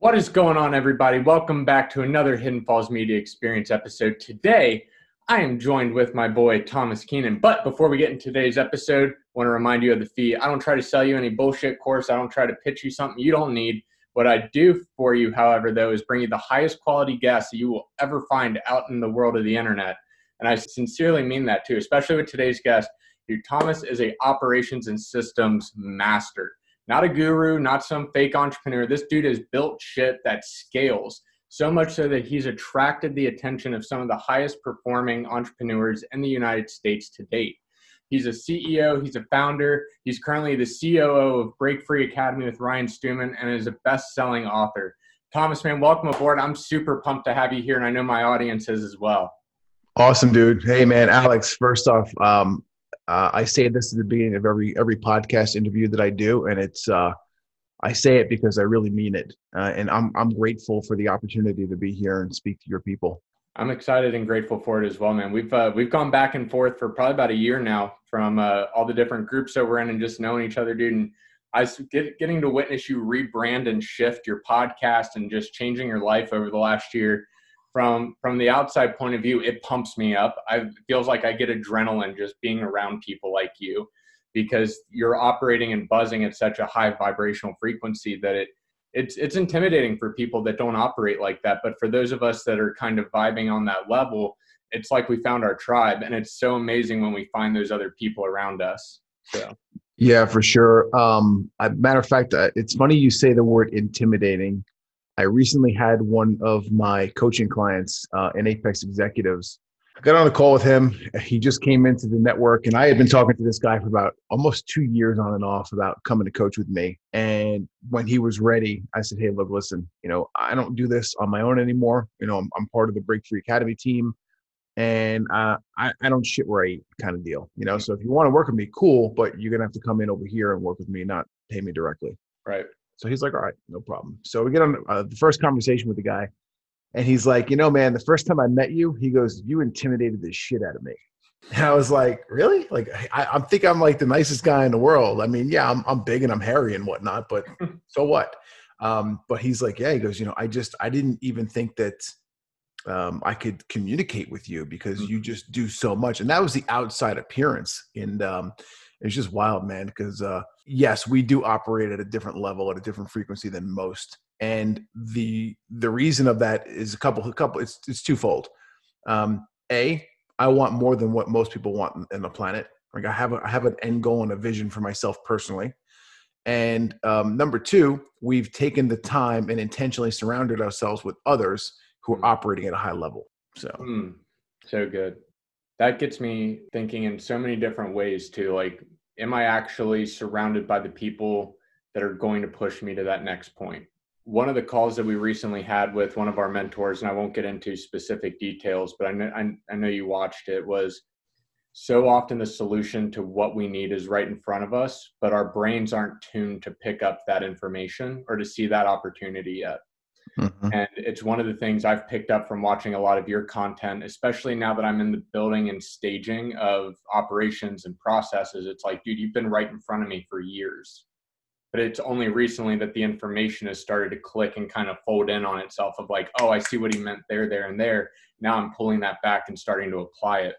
What is going on, everybody? Welcome back to another Hidden Falls Media Experience episode. Today, I am joined with my boy Tomas Keenan. But before we get into today's episode, I want to remind you of the fee. I don't try to sell you any bullshit course. I don't try to pitch you something you don't need. What I do for you, however, though, is bring you the highest quality guests that you will ever find out in the world of the internet. And I sincerely mean that too, especially with today's guest. Dude, Tomas is a operations and systems master not a guru, not some fake entrepreneur. This dude has built shit that scales so much so that he's attracted the attention of some of the highest performing entrepreneurs in the United States to date. He's a CEO, he's a founder, he's currently the COO of Break Free Academy with Ryan Stewman and is a best selling author. Tomas, man, welcome aboard. I'm super pumped to have you here, and I know my audience is as well. Awesome, dude. Hey, man, Alex. First off, um, uh, I say this at the beginning of every every podcast interview that I do, and it's uh, I say it because I really mean it, uh, and I'm I'm grateful for the opportunity to be here and speak to your people. I'm excited and grateful for it as well, man. We've uh, we've gone back and forth for probably about a year now from uh, all the different groups that we're in and just knowing each other, dude. And I get, getting to witness you rebrand and shift your podcast and just changing your life over the last year from from the outside point of view it pumps me up. I feels like i get adrenaline just being around people like you because you're operating and buzzing at such a high vibrational frequency that it it's it's intimidating for people that don't operate like that. But for those of us that are kind of vibing on that level it's like we found our tribe and it's so amazing when we find those other people around us. So. Yeah for sure. Um matter of fact uh, it's funny you say the word intimidating I recently had one of my coaching clients, uh, an Apex Executives. I got on a call with him. He just came into the network, and I had been talking to this guy for about almost two years on and off about coming to coach with me. And when he was ready, I said, "Hey, look, listen. You know, I don't do this on my own anymore. You know, I'm, I'm part of the Break Free Academy team, and uh, I, I don't shit where I eat, kind of deal. You know, so if you want to work with me, cool, but you're gonna have to come in over here and work with me, not pay me directly." Right. So he's like, all right, no problem. So we get on uh, the first conversation with the guy, and he's like, you know, man, the first time I met you, he goes, you intimidated the shit out of me. And I was like, really? Like, I, I think I'm like the nicest guy in the world. I mean, yeah, I'm, I'm big and I'm hairy and whatnot, but so what? Um, but he's like, yeah, he goes, you know, I just, I didn't even think that um, I could communicate with you because you mm-hmm. just do so much. And that was the outside appearance. And um, it's just wild, man, because uh, yes, we do operate at a different level, at a different frequency than most. And the the reason of that is a couple, a couple. It's it's twofold. Um, a, I want more than what most people want in the planet. Like I have a, I have an end goal and a vision for myself personally. And um, number two, we've taken the time and intentionally surrounded ourselves with others who are hmm. operating at a high level. So, mm, so good. That gets me thinking in so many different ways too. Like am I actually surrounded by the people that are going to push me to that next point? One of the calls that we recently had with one of our mentors, and I won't get into specific details, but I know, I, I know you watched it, was so often the solution to what we need is right in front of us, but our brains aren't tuned to pick up that information or to see that opportunity yet. Mm-hmm. And it's one of the things I've picked up from watching a lot of your content, especially now that I'm in the building and staging of operations and processes. It's like, dude, you've been right in front of me for years. But it's only recently that the information has started to click and kind of fold in on itself of like, oh, I see what he meant there, there, and there. Now I'm pulling that back and starting to apply it.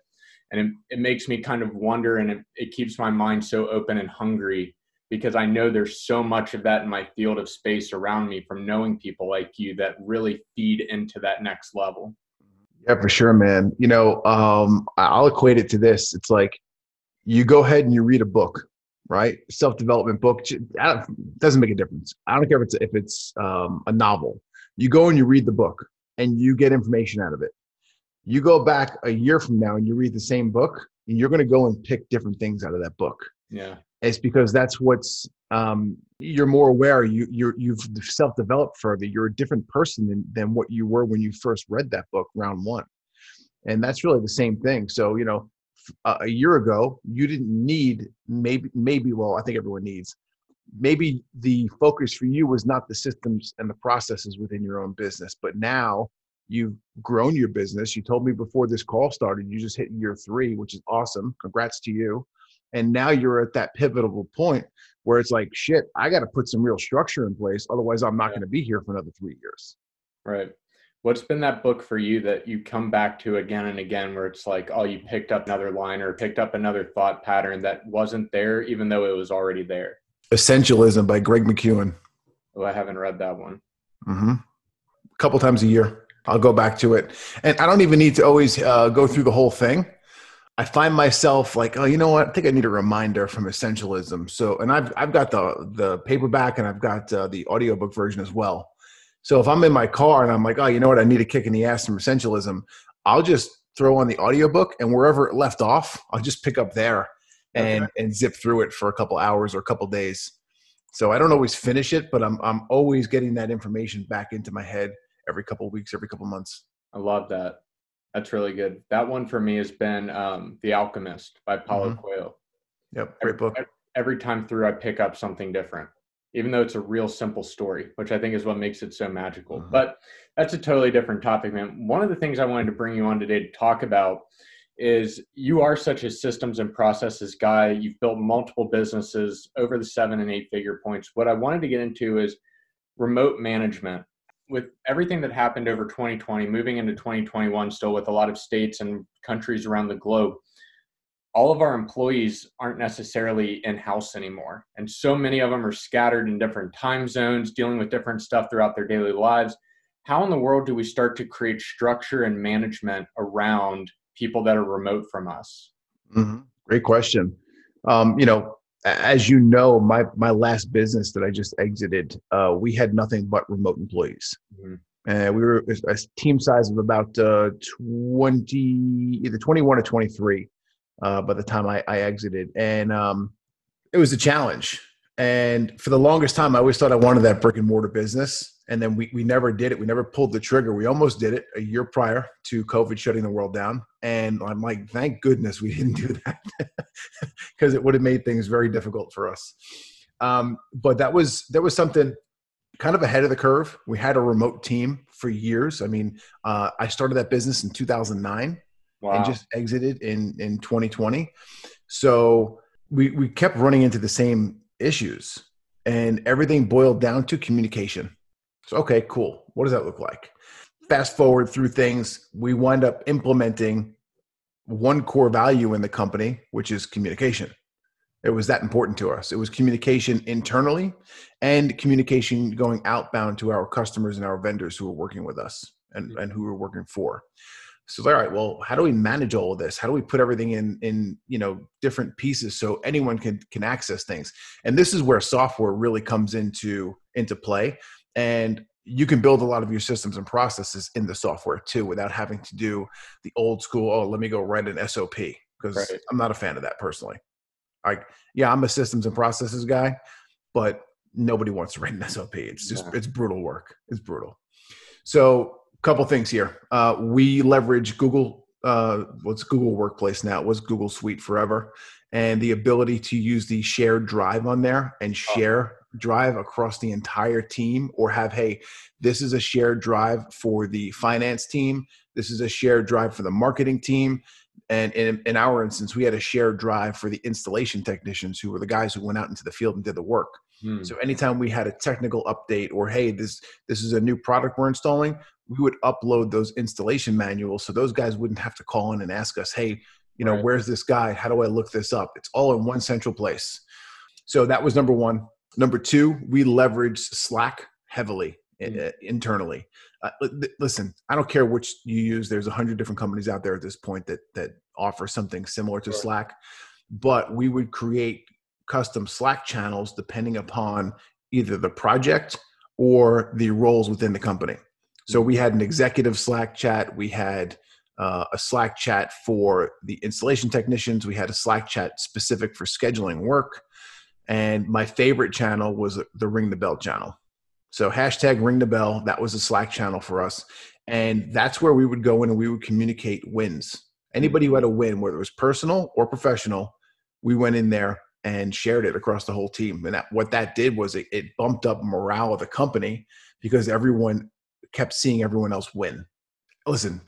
And it, it makes me kind of wonder and it, it keeps my mind so open and hungry because I know there's so much of that in my field of space around me from knowing people like you that really feed into that next level. Yeah, for sure, man. You know, um, I'll equate it to this. It's like you go ahead and you read a book, right? Self development book doesn't make a difference. I don't care if it's if it's um, a novel. You go and you read the book, and you get information out of it. You go back a year from now and you read the same book, and you're going to go and pick different things out of that book. Yeah it's because that's what's um, you're more aware you you're you've self-developed further. You're a different person than, than what you were when you first read that book round one. And that's really the same thing. So you know a year ago you didn't need maybe maybe well i think everyone needs. Maybe the focus for you was not the systems and the processes within your own business but now you've grown your business. You told me before this call started you just hit year three which is awesome. Congrats to you And now you're at that pivotal point where it's like, shit, I got to put some real structure in place. Otherwise, I'm not yeah. going to be here for another three years. Right. What's been that book for you that you come back to again and again where it's like, oh, you picked up another line or picked up another thought pattern that wasn't there, even though it was already there? Essentialism by Greg McKeown. Oh, I haven't read that one. Mm-hmm. A couple times a year. I'll go back to it. And I don't even need to always uh, go through the whole thing. I find myself like, oh, you know what? I think I need a reminder from Essentialism. So, and I've I've got the the paperback and I've got uh, the audiobook version as well. So if I'm in my car and I'm like, oh, you know what? I need a kick in the ass from Essentialism. I'll just throw on the audiobook and wherever it left off, I'll just pick up there and okay. and zip through it for a couple hours or a couple days. So I don't always finish it, but I'm I'm always getting that information back into my head every couple weeks, every couple months. I love that. That's really good. That one for me has been um, The Alchemist by Paulo mm-hmm. Coelho. Yep, great book. Every, every time through, I pick up something different, even though it's a real simple story, which I think is what makes it so magical. Mm-hmm. But that's a totally different topic, man. One of the things I wanted to bring you on today to talk about is you are such a systems and processes guy. You've built multiple businesses over the seven and eight figure points. What I wanted to get into is remote management with everything that happened over 2020, moving into 2021, still with a lot of states and countries around the globe, all of our employees aren't necessarily in house anymore. And so many of them are scattered in different time zones, dealing with different stuff throughout their daily lives. How in the world do we start to create structure and management around people that are remote from us? Mm-hmm. Great question. Um, you know, as you know, my my last business that I just exited, uh, we had nothing but remote employees. Mm-hmm. And we were a team size of about uh, 20, either 21 or 23 uh, by the time I, I exited. And um, it was a challenge. And for the longest time, I always thought I wanted that brick and mortar business and then we, we never did it. We never pulled the trigger. We almost did it a year prior to COVID shutting the world down. And I'm like, thank goodness we didn't do that because it would have made things very difficult for us. Um, but that was that was something kind of ahead of the curve. We had a remote team for years. I mean, uh, I started that business in 2009 wow. and just exited in in 2020. So we we kept running into the same issues, and everything boiled down to communication so, okay, cool. What does that look like? Fast forward through things, we wind up implementing one core value in the company, which is communication. It was that important to us. It was communication internally and communication going outbound to our customers and our vendors who were working with us and, hmm. and who we were working for. So all right, well, how do we manage all of this? How do we put everything in in you know different pieces so anyone can can access things? And this is where software really comes into into play and you can build a lot of your systems and processes in the software too without having to do the old school oh let me go write an sop because right. i'm not a fan of that personally. Like yeah i'm a systems and processes guy but nobody wants to write an sop it's just yeah. it's brutal work. It's brutal. So a couple things here. Uh, we leverage google uh, what's google workplace now? It was google suite forever? And the ability to use the shared drive on there and oh. share drive across the entire team or have hey this is a shared drive for the finance team. This is a shared drive for the marketing team. And in, in our instance we had a shared drive for the installation technicians who were the guys who went out into the field and did the work. Hmm. so anytime we had a technical update or hey this this is a new product we're installing we would upload those installation manuals so those guys wouldn't have to call in and ask us hey you know right. where's this guide how do i look this up? It's all in one central place. So that was number one Number two, we leverage Slack heavily mm-hmm. internally. Uh, listen, I don't care which you use. There's a hundred different companies out there at this point that that offer something similar to. Slack, but we would create custom Slack channels depending upon either the project or the roles within the company. So we had an executive Slack chat. We had uh, a Slack chat for the installation technicians. We had a Slack chat specific for scheduling work. And my favorite channel was the Ring the Bell channel. So hashtag Ring the Bell, that was a Slack channel for us. And that's where we would go in and we would communicate wins. Anybody who had a win, whether it was personal or professional, we went in there and shared it across the whole team. And that, what that did was it, it bumped up morale of the company because everyone kept seeing everyone else win. Listen,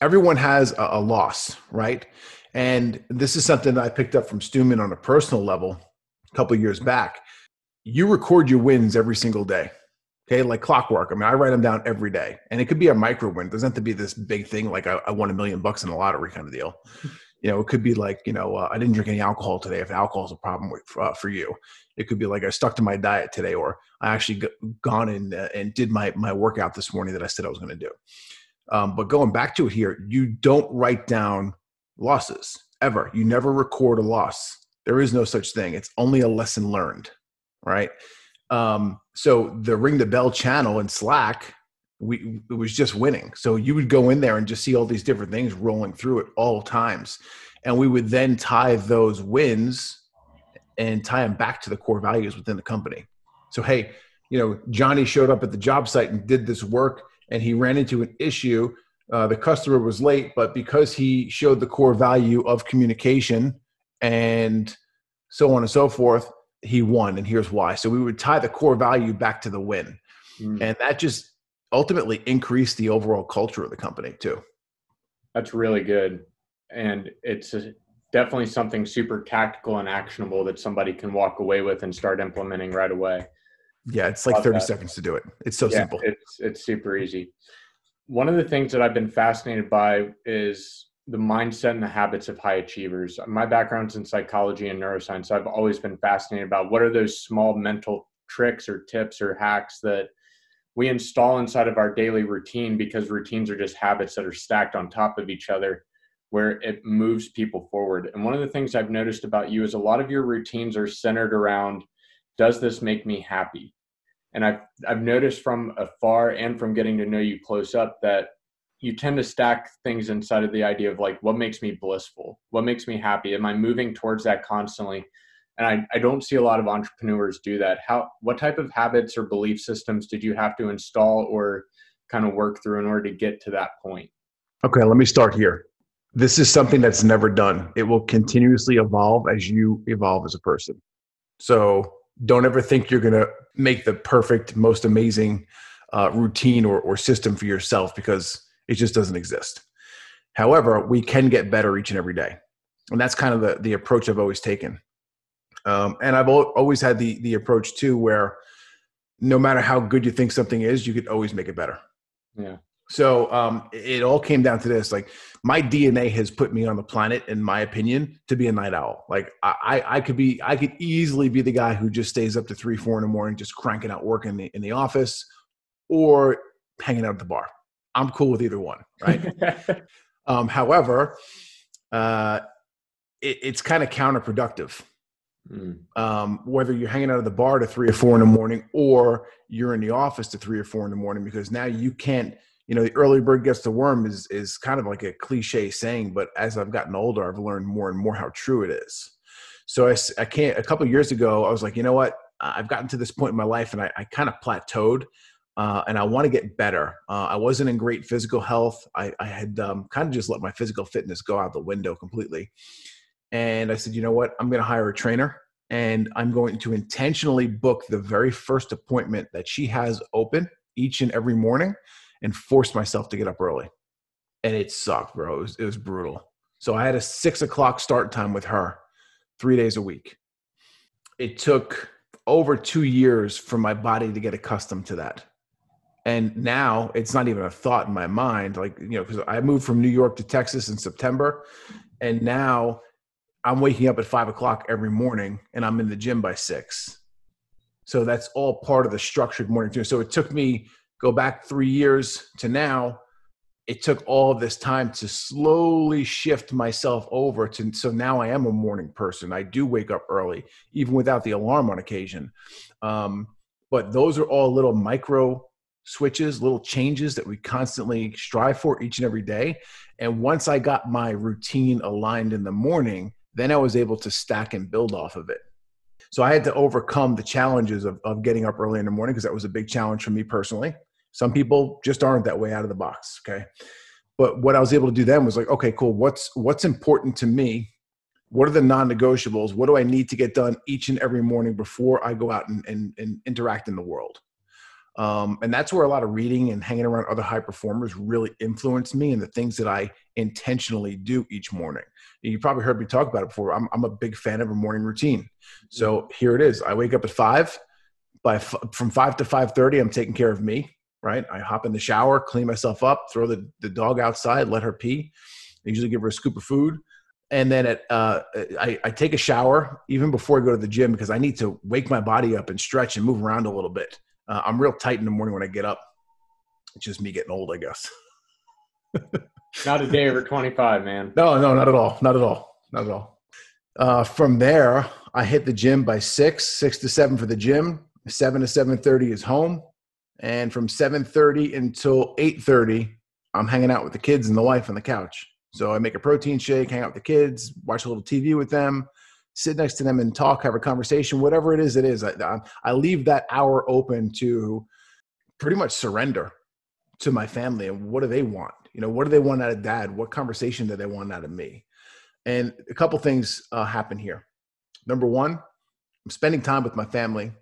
everyone has a, a loss, right? And this is something that I picked up from Stewman on a personal level a couple years back. You record your wins every single day. Okay, like clockwork. I mean, I write them down every day, and it could be a micro win. It doesn't have to be this big thing like I, I won a million bucks in a lottery kind of deal. You know, it could be like you know uh, I didn't drink any alcohol today. If alcohol is a problem with, uh, for you, it could be like I stuck to my diet today, or I actually g- gone and uh, and did my my workout this morning that I said I was going to do. Um, but going back to it here, you don't write down losses ever. You never record a loss. There is no such thing. It's only a lesson learned, right? Um, so the ring the bell channel in Slack, we it was just winning. So you would go in there and just see all these different things rolling through at all times, and we would then tie those wins and tie them back to the core values within the company. So hey, you know Johnny showed up at the job site and did this work, and he ran into an issue. Uh, the customer was late, but because he showed the core value of communication and so on and so forth, he won and here's why. So we would tie the core value back to the win. Mm. and that just ultimately increased the overall culture of the company too. That's really good. And it's a, definitely something super tactical and actionable that somebody can walk away with and start implementing right away. Yeah it's like 30 that. seconds to do it. It's so yeah, simple. it's it's super easy. One of the things that i've been fascinated by is the mindset and the habits of high achievers. My background's in psychology and neuroscience. So I've always been fascinated about what are those small mental tricks or tips or hacks that we install inside of our daily routine because routines are just habits that are stacked on top of each other where it moves people forward. And one of the things I've noticed about you is a lot of your routines are centered around does this make me happy? And I've I've noticed from afar and from getting to know you close up that you tend to stack things inside of the idea of like what makes me blissful? What makes me happy? Am i moving towards that constantly? And I, I don't see a lot of entrepreneurs do that. How what type of habits or belief systems did you have to install or kind of work through in order to get to that point? Okay let me start here. This is something that's never done. It will continuously evolve as you evolve as a person. So don't ever think you're going to make the perfect most amazing uh, routine or, or system for yourself because it just doesn't exist. However, we can get better each and every day. And that's kind of the, the approach I've always taken. Um, and I've always had the, the approach too, where no matter how good you think something is, you could always make it better. Yeah. So um, it all came down to this. Like my DNA has put me on the planet, in my opinion, to be a night owl. Like I, I could be, I could easily be the guy who just stays up to three, four in the morning, just cranking out work in the in the office, or hanging out at the bar. I'm cool with either one, right? um, however, uh, it, it's kind of counterproductive. Mm. Um, whether you're hanging out at the bar to three or four in the morning, or you're in the office to three or four in the morning, because now you can't. You know, the early bird gets the worm is is kind of like a cliche saying, but as I've gotten older, I've learned more and more how true it is. So I, I can't. A couple years ago, I was like, you know what? I've gotten to this point in my life, and I, I kind of plateaued uh, and I want to get better. Uh, I wasn't in great physical health. I, I had um, kind of just let my physical fitness go out the window completely. And I said, you know what? I'm going to hire a trainer and I'm going to intentionally book the very first appointment that she has open each and every morning and force myself to get up early. And it sucked, bro. It was, it was brutal. So I had a six o'clock start time with her three days a week. It took over two years for my body to get accustomed to that and now it's not even a thought in my mind like you know because i moved from new york to texas in september and now i'm waking up at five o'clock every morning and i'm in the gym by six. So that's all part of the structured morning routine. So it took me go back three years to now it took all of this time to slowly shift myself over to so now i am a morning person. I do wake up early even without the alarm on occasion. Um, but those are all little micro switches, little changes that we constantly strive for each and every day. And once I got my routine aligned in the morning, then I was able to stack and build off of it. So I had to overcome the challenges of, of getting up early in the morning because that was a big challenge for me personally. Some people just aren't that way out of the box. Okay. But what I was able to do then was like, okay, cool. What's what's important to me? What are the non-negotiables? What do I need to get done each and every morning before I go out and, and, and interact in the world? Um, and that's where a lot of reading and hanging around other high performers really influenced me and the things that I intentionally do each morning. You probably heard me talk about it before. I'm, I'm a big fan of a morning routine. So here it is. I wake up at five. By f- from five to five thirty, I'm taking care of me. Right. I hop in the shower, clean myself up, throw the, the dog outside, let her pee. I usually give her a scoop of food and then at, uh, I, I, take a shower even before I go to the gym because I need to wake my body up and stretch and move around a little bit. Uh, I'm real tight in the morning when I get up. It's just me getting old, I guess. not a day over 25, man. No, no, not at all. Not at all. Not at all. Uh, from there, I hit the gym by six, six to seven for the gym. Seven to seven thirty is home, and from seven thirty until eight thirty, I'm hanging out with the kids and the wife on the couch. So I make a protein shake, hang out with the kids, watch a little TV with them, sit next to them and talk, have a conversation, whatever it is, it is. I, I leave that hour open to pretty much surrender to my family and what do they want? You know, what do they want out of dad? What conversation do they want out of me? And a couple things uh, happen here. Number one, I'm spending time with my family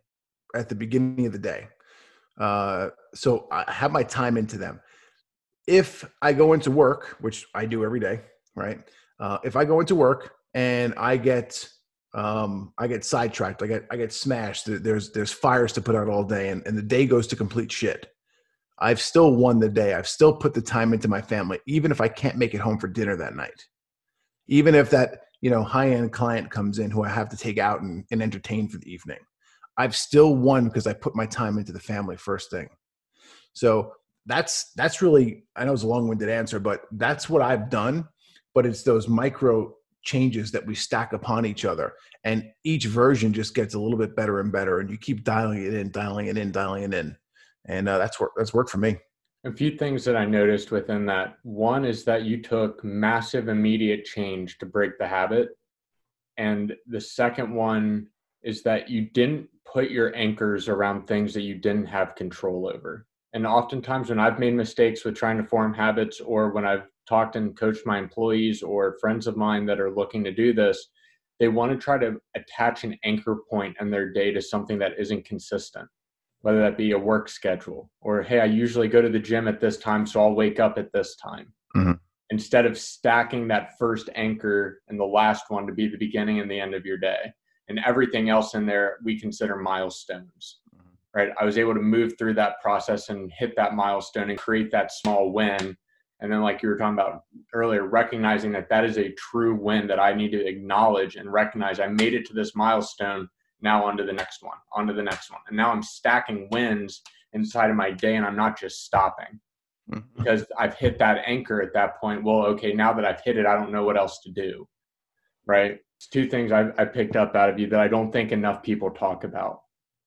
at the beginning of the day. Uh, so I have my time into them if I go into work, which I do every day, right? Uh, if I go into work and I get um, I get sidetracked, I get I get smashed. There's there's fires to put out all day, and, and the day goes to complete shit. I've still won the day. I've still put the time into my family, even if I can't make it home for dinner that night. Even if that you know high end client comes in who I have to take out and, and entertain for the evening, I've still won because I put my time into the family first thing. So that's that's really i know it's a long-winded answer but that's what i've done but it's those micro changes that we stack upon each other. And each version just gets a little bit better and better and you keep dialing it in dialing it in dialing it in. And uh, that's work that's worked for me. A few things that i noticed within that. One is that you took massive immediate change to break the habit. And the second one is that you didn't put your anchors around things that you didn't have control over. And oftentimes, when I've made mistakes with trying to form habits, or when I've talked and coached my employees or friends of mine that are looking to do this, they want to try to attach an anchor point in their day to something that isn't consistent, whether that be a work schedule or, hey, I usually go to the gym at this time, so I'll wake up at this time. Mm-hmm. Instead of stacking that first anchor and the last one to be the beginning and the end of your day. And everything else in there we consider milestones right? I was able to move through that process and hit that milestone and create that small win. And then, like you were talking about earlier, recognizing that that is a true win that I need to acknowledge and recognize I made it to this milestone. Now, on to the next one, on to the next one. And now I'm stacking wins inside of my day and I'm not just stopping mm-hmm. because I've hit that anchor at that point. Well, okay, now that I've hit it, I don't know what else to do. Right? It's two things I've, I picked up out of you that I don't think enough people talk about.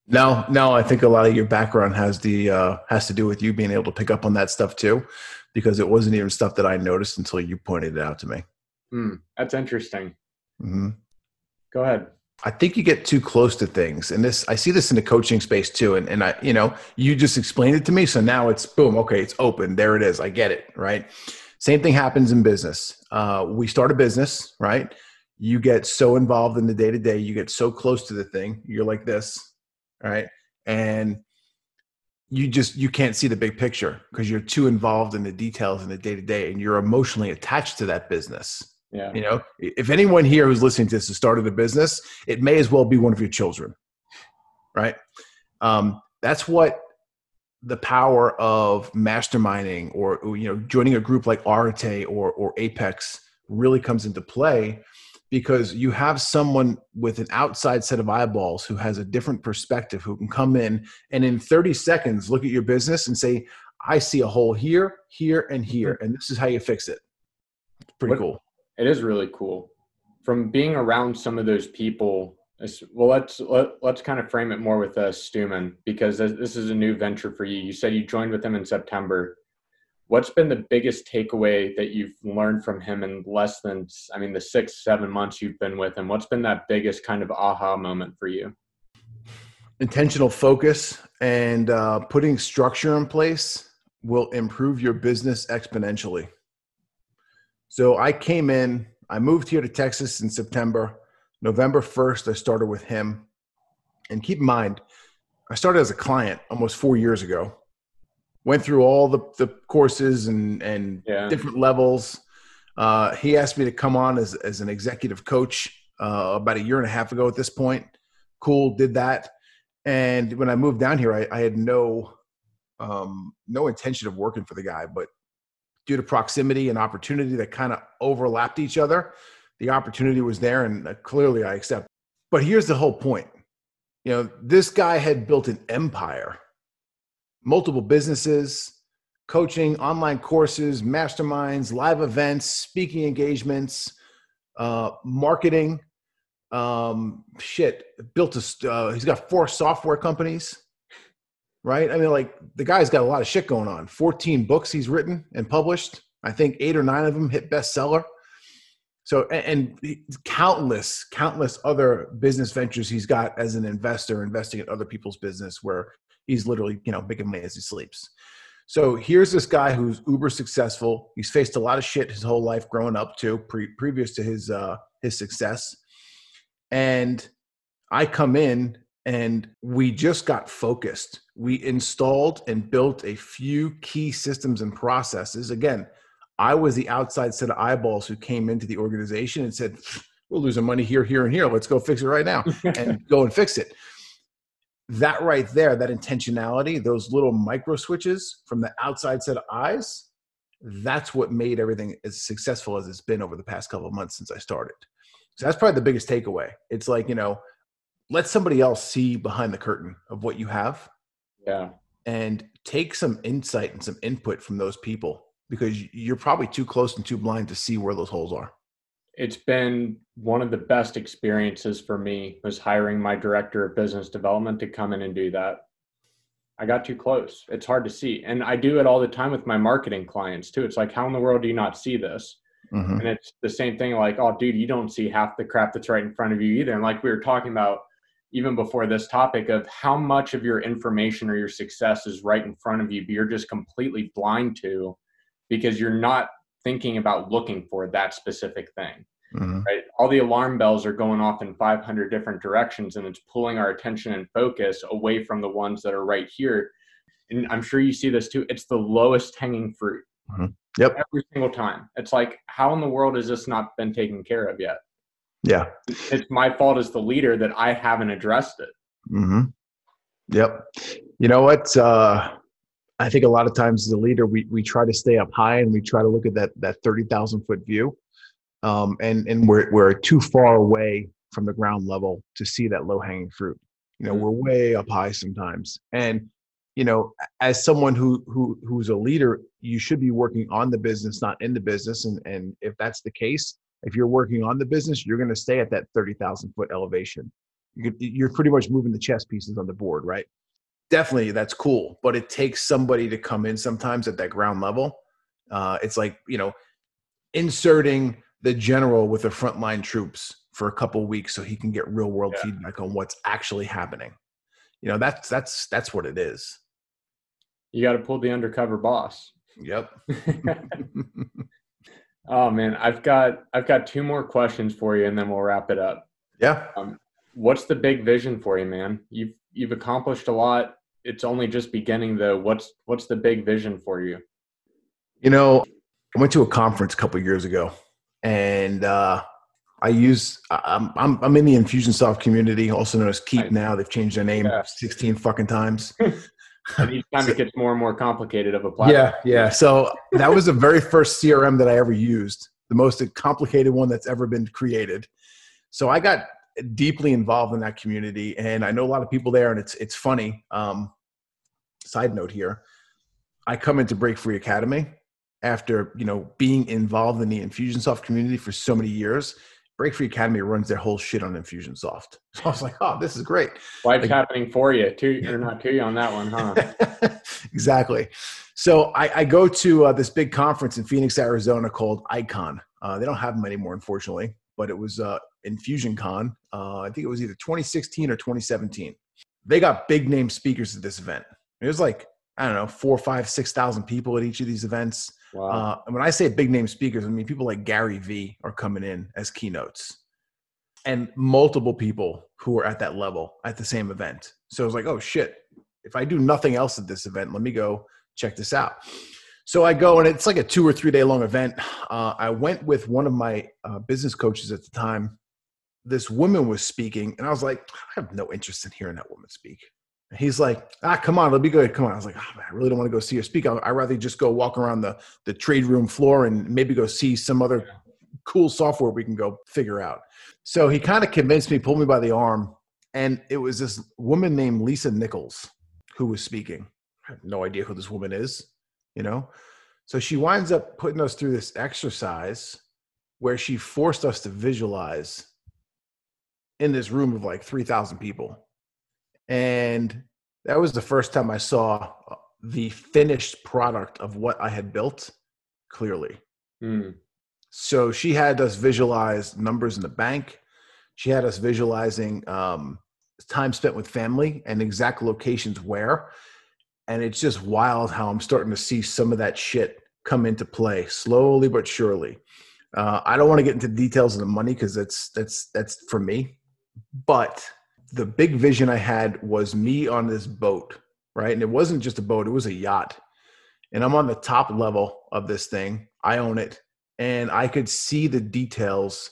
No, no, I think a lot of your background has the uh, has to do with you being able to pick up on that stuff too, because it wasn't even stuff that I noticed until you pointed it out to me. Mm, that's interesting. Mm-hmm. Go ahead. I think you get too close to things, and this I see this in the coaching space too. And and I, you know, you just explained it to me, so now it's boom. Okay, it's open. There it is. I get it. Right. Same thing happens in business. Uh, we start a business, right? You get so involved in the day to day. You get so close to the thing. You're like this right? And you just you can't see the big picture because you're too involved in the details in the day to day, and you're emotionally attached to that business. Yeah. You know, if anyone here who's listening to this has started a business, it may as well be one of your children, right? Um, that's what the power of masterminding or you know joining a group like Arete or or Apex really comes into play because you have someone with an outside set of eyeballs who has a different perspective who can come in and in 30 seconds look at your business and say i see a hole here here and here and this is how you fix it. It's pretty what, cool. It is really cool. From being around some of those people well let's let, us let us kind of frame it more with uh, Stewman because this is a new venture for you. You said you joined with him in september what's been the biggest takeaway that you've learned from him in less than i mean the six seven months you've been with him? What's been that biggest kind of aha moment for you? Intentional focus and uh, putting structure in place will improve your business exponentially. So i came in i moved here to texas in september. November 1st i started with him. And keep in mind I started as a client almost four years ago. Went through all the, the courses and and Yeah. different levels. Uh, he asked me to come on as as an executive coach uh, about a year and a half ago. At this point, cool, did that. And when I moved down here, I, I had no um, no intention of working for the guy, but due to proximity and opportunity that kind of overlapped each other, the opportunity was there, and uh, clearly I accept. But here's the whole point: you know, this guy had built an empire, multiple businesses, coaching, online courses, masterminds, live events, speaking engagements, uh, marketing. Um, shit, built a. Uh, he's got four software companies right? I mean, like the guy's got a lot of shit going on. 14 books he's written and published. I think eight or nine of them hit bestseller. So, and, and countless, countless other business ventures he's got as an investor, investing in other people's business where he's literally, you know, making money as he sleeps. So here's this guy who's uber successful. He's faced a lot of shit his whole life growing up too, pre- previous to his uh, his success. And I come in and we just got focused. We installed and built a few key systems and processes. Again, I was the outside set of eyeballs who came into the organization and said, "We're losing money here, here, and here. Let's go fix it right now and go and fix it." That right there, that intentionality, those little micro switches from the outside set of eyes, that's what made everything as successful as it's been over the past couple of months since I started. So that's probably the biggest takeaway. It's like, you know, let somebody else see behind the curtain of what you have yeah. and take some insight and some input from those people because you're probably too close and too blind to see where those holes are. It's been one of the best experiences for me was hiring my director of business development to come in and do that. I got too close. It's hard to see. And I do it all the time with my marketing clients too. It's like, how in the world do you not see this? Mhm. And it's the same thing like, oh, dude, you don't see half the crap that's right in front of you either. And like we were talking about even before this topic of how much of your information or your success is right in front of you, but you're just completely blind to because you're not thinking about looking for that specific thing Mhm. right? All the alarm bells are going off in 500 different directions, and it's pulling our attention and focus away from the ones that are right here. And I'm sure you see this too. It's the lowest hanging fruit. Mhm. Yep. Every single time. It's like, how in the world has this not been taken care of yet? Yeah. It's my fault as the leader that I haven't addressed it. hmm Yep. You know what? Uh, I think a lot of times as a leader, we, we try to stay up high and we try to look at that, that 30,000 foot view. Um, and, and we're, we're too far away from the ground level to see that low hanging fruit. You know, Mhm. we're way up high sometimes. And, you know, as someone who, who, who's a leader, you should be working on the business, not in the business. And, and if that's the case, if you're working on the business, you're going to stay at that 30,000 foot elevation. You could- You're pretty much moving the chess pieces on the board, right? Definitely, that's cool. But it takes somebody to come in sometimes at that ground level. Uh, it's like, you know, inserting the general with the frontline troops for a couple weeks so he can get real world Yeah. feedback on what's actually happening. You know, that's that's that's what it is. You got to pull the undercover boss. Yep. oh man, I've got I've got two more questions for you, and then we'll wrap it up. yeah. what's the big vision for you man you've you've accomplished a lot it's only just beginning though what's what's the big vision for you You know, I went to a conference a couple years ago, and uh, I use I'm I'm I'm in the Infusionsoft community, also known as Keap now. They've changed their name Yeah. 16 fucking times. and each time it gets more and more complicated of a platform Yeah, yeah. So that was the very first CRM that I ever used, the most complicated one that's ever been created. So I got deeply involved in that community, and I know a lot of people there, and it's it's funny. Um, side note here, I come into Break Free Academy after you know being involved in the Infusionsoft community for so many years. Break Free Academy runs their whole shit on Infusionsoft. So I was like, oh, this is great. life's Like- happening for you to or not to you on that one huh exactly. So I, I go to uh, this big conference in Phoenix, Arizona called Icon. Uh, they don't have them anymore, unfortunately, but it was uh, Infusion Con. Uh, I think it was either 2016 or 2017. They got big name speakers at this event. It was like, I don't know, four, five, six thousand people at each of these events. wow Uh, and when I say big name speakers, I mean people like Gary Vee are coming in as keynotes. and multiple people who are at that level at the same event. So I was like, oh shit, if I do nothing else at this event, let me go check this out. So I go, and it's like a two or three day long event. Uh, I went with one of my uh, business coaches at the time. This woman was speaking, and I was like, I have no interest in hearing that woman speak. He's like, ah, come on, it'll be good. Come on. I was like, oh, man, I really don't want to go see her speak. I'd rather just go walk around the, the trade room floor and maybe go see some other cool software we can go figure out. So he kind of convinced me, pulled me by the arm, and it was this woman named Lisa Nichols who was speaking. I have no idea who this woman is, you know? So she winds up putting us through this exercise where she forced us to visualize in this room of like 3,000 people. And that was the first time I saw uh, the finished product of what I had built clearly. Mm. So she had us visualize numbers in the bank. She had us visualizing um, time spent with family and exact locations where. And it's just wild how I'm starting to see some of that shit come into play slowly but surely. Uh, I don't want to get into details of the money because that's that's that's for me. But the big vision I had was me on this boat, right? And it wasn't just a boat; it was a yacht. And I'm on the top level of this thing. I own it, and I could see the details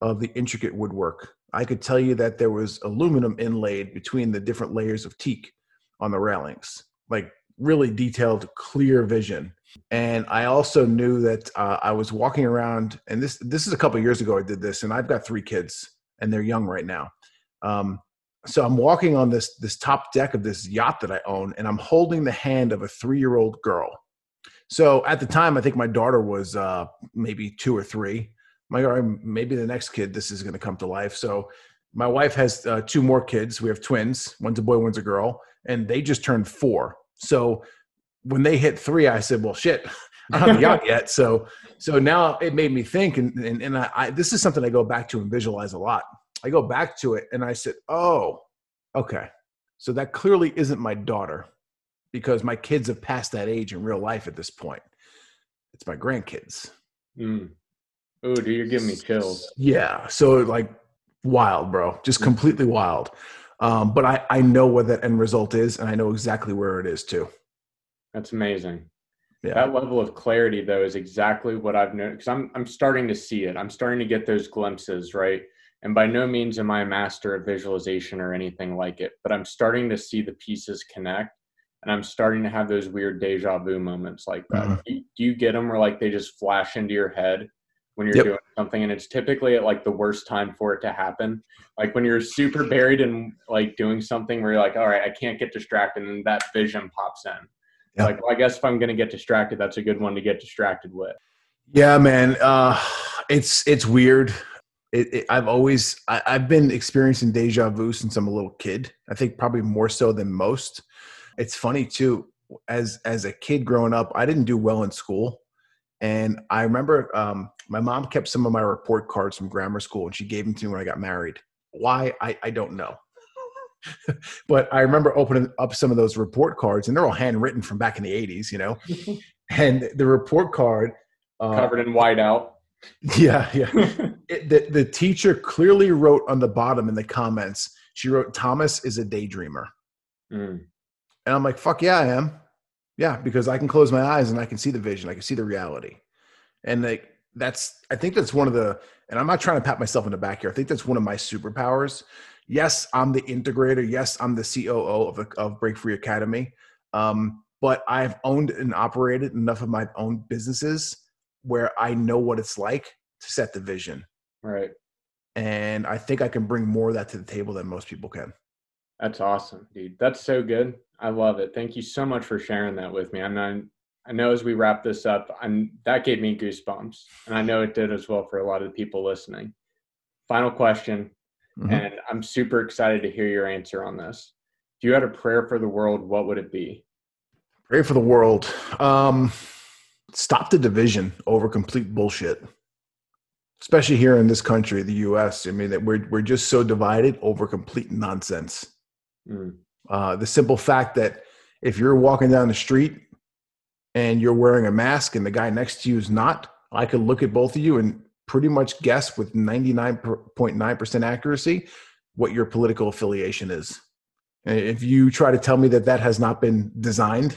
of the intricate woodwork. I could tell you that there was aluminum inlaid between the different layers of teak on the railings, like really detailed, clear vision. And I also knew that uh, I was walking around, and this this is a couple years ago. I did this, and I've got three kids, and they're young right now. Um, so I'm walking on this this top deck of this yacht that I own, and I'm holding the hand of a three year old girl. So at the time, I think my daughter was uh, maybe two or three. My maybe the next kid, this is going to come to life. So my wife has uh, two more kids. We have twins. One's a boy, one's a girl, and they just turned four. So when they hit three, I said, "Well, shit, I'm not yacht yet." So so now it made me think, and and, and I, I this is something I go back to and visualize a lot. I go back to it, and I said, "Oh, okay." So that clearly isn't my daughter because my kids have passed that age in real life at this point. It's my grandkids. Mm. Oh, dude, you're giving me chills. Yeah. So like wild, bro. Just completely wild. Um, but I, I know what that end result is and I know exactly where it is too. That's amazing. Yeah. That level of clarity though is exactly what I've noticed. Cause I'm I'm starting to see it. I'm starting to get those glimpses, right? And by no means am I a master of visualization or anything like it, but I'm starting to see the pieces connect and I'm starting to have those weird deja vu moments like that. Mm-hmm. Do, you, do, you, get them where like they just flash into your head when you're yep. doing something, and it's typically at like the worst time for it to happen? Like when you're super buried in like doing something where you're like, all right, I can't get distracted, and that vision pops in. Yep. Like, well, I guess if I'm gonna get distracted, that's a good one to get distracted with. Yeah, man. Uh, it's it's weird. It, it, I've always I, I've been experiencing deja vu since I'm a little kid. I think probably more so than most. It's funny too as as a kid growing up i didn't do well in school. And i remember um, my mom kept some of my report cards from grammar school and she gave them to me when i got married. Why? I, I don't know. But i remember opening up some of those report cards and they're all handwritten from back in the 80s you know? And the report card uh, covered in whiteout yeah yeah it, the, the teacher clearly wrote on the bottom in the comments she wrote tomas is a daydreamer mm. And I'm like, fuck yeah, I am. Yeah, because I can close my eyes and I can see the vision. I can see the reality. And like that's I think that's one of the and I'm not trying to pat myself in the back here. I think that's one of my superpowers. Yes, I'm the integrator. Yes, I'm the COO of, of Break Free Academy. Um, but I've owned and operated enough of my own businesses where I know what it's like to set the vision. Right. And I think I can bring more of that to the table than most people can. That's awesome, dude. That's so good. I love it. Thank you so much for sharing that with me. I'm not, I know as we wrap this up, I'm that gave me goosebumps, and I know it did as well for a lot of the people listening. Final question, mm-hmm. and I'm super excited to hear your answer on this. If you had a prayer for the world, what would it be? Pray for the world. Um, stop the division over complete bullshit. Especially here in this country, the U.S. I mean, that we're we're just so divided over complete nonsense. Mm. Uh, the simple fact that if you're walking down the street and you're wearing a mask and the guy next to you is not, I could look at both of you and pretty much guess with 99.9% accuracy what your political affiliation is. If you try to tell me that that has not been designed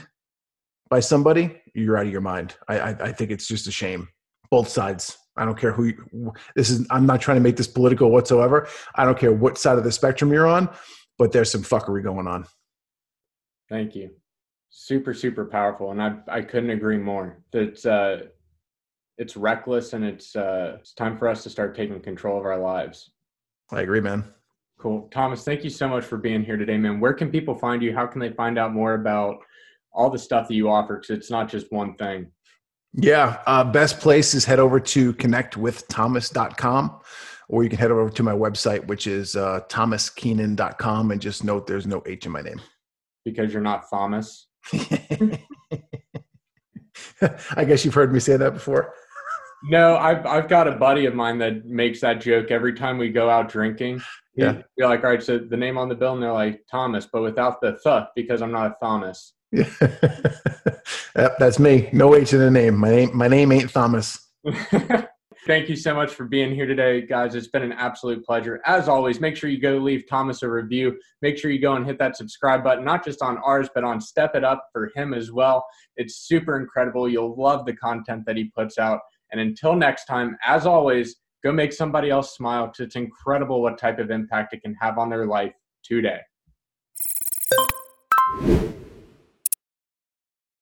by somebody, you're out of your mind. I, I, I think it's just a shame. Both sides. I don't care who you, this is. I'm not trying to make this political whatsoever. I don't care what side of the spectrum you're on, but there's some fuckery going on. Thank you. Super, super powerful, and I I couldn't agree more. It's uh, it's reckless, and it's uh, it's time for us to start taking control of our lives. I agree, man. Cool, Tomas. Thank you so much for being here today, man. Where can people find you? How can they find out more about all the stuff that you offer? Because it's not just one thing. Yeah, uh, best place is head over to connectwithtomas.com or you can head over to my website, which is uh, tomaskeenan.com, and just note there's no H in my name. Because you're not Thomas. I guess you've heard me say that before. No, I've I've got a buddy of mine that makes that joke every time we go out drinking. Yeah. You're like, all right, so the name on the bill, and they're like Thomas, but without the th because I'm not a Thomas. Yeah. yep, that's me. No H in the name. My name my name ain't Thomas. Thank you so much for being here today, guys. It's been an absolute pleasure. As always, make sure you go leave Tomas a review. Make sure you go and hit that subscribe button, not just on ours, but on Step It Up for him as well. It's super incredible. You'll love the content that he puts out. And until next time, as always, go make somebody else smile because it's incredible what type of impact it can have on their life today.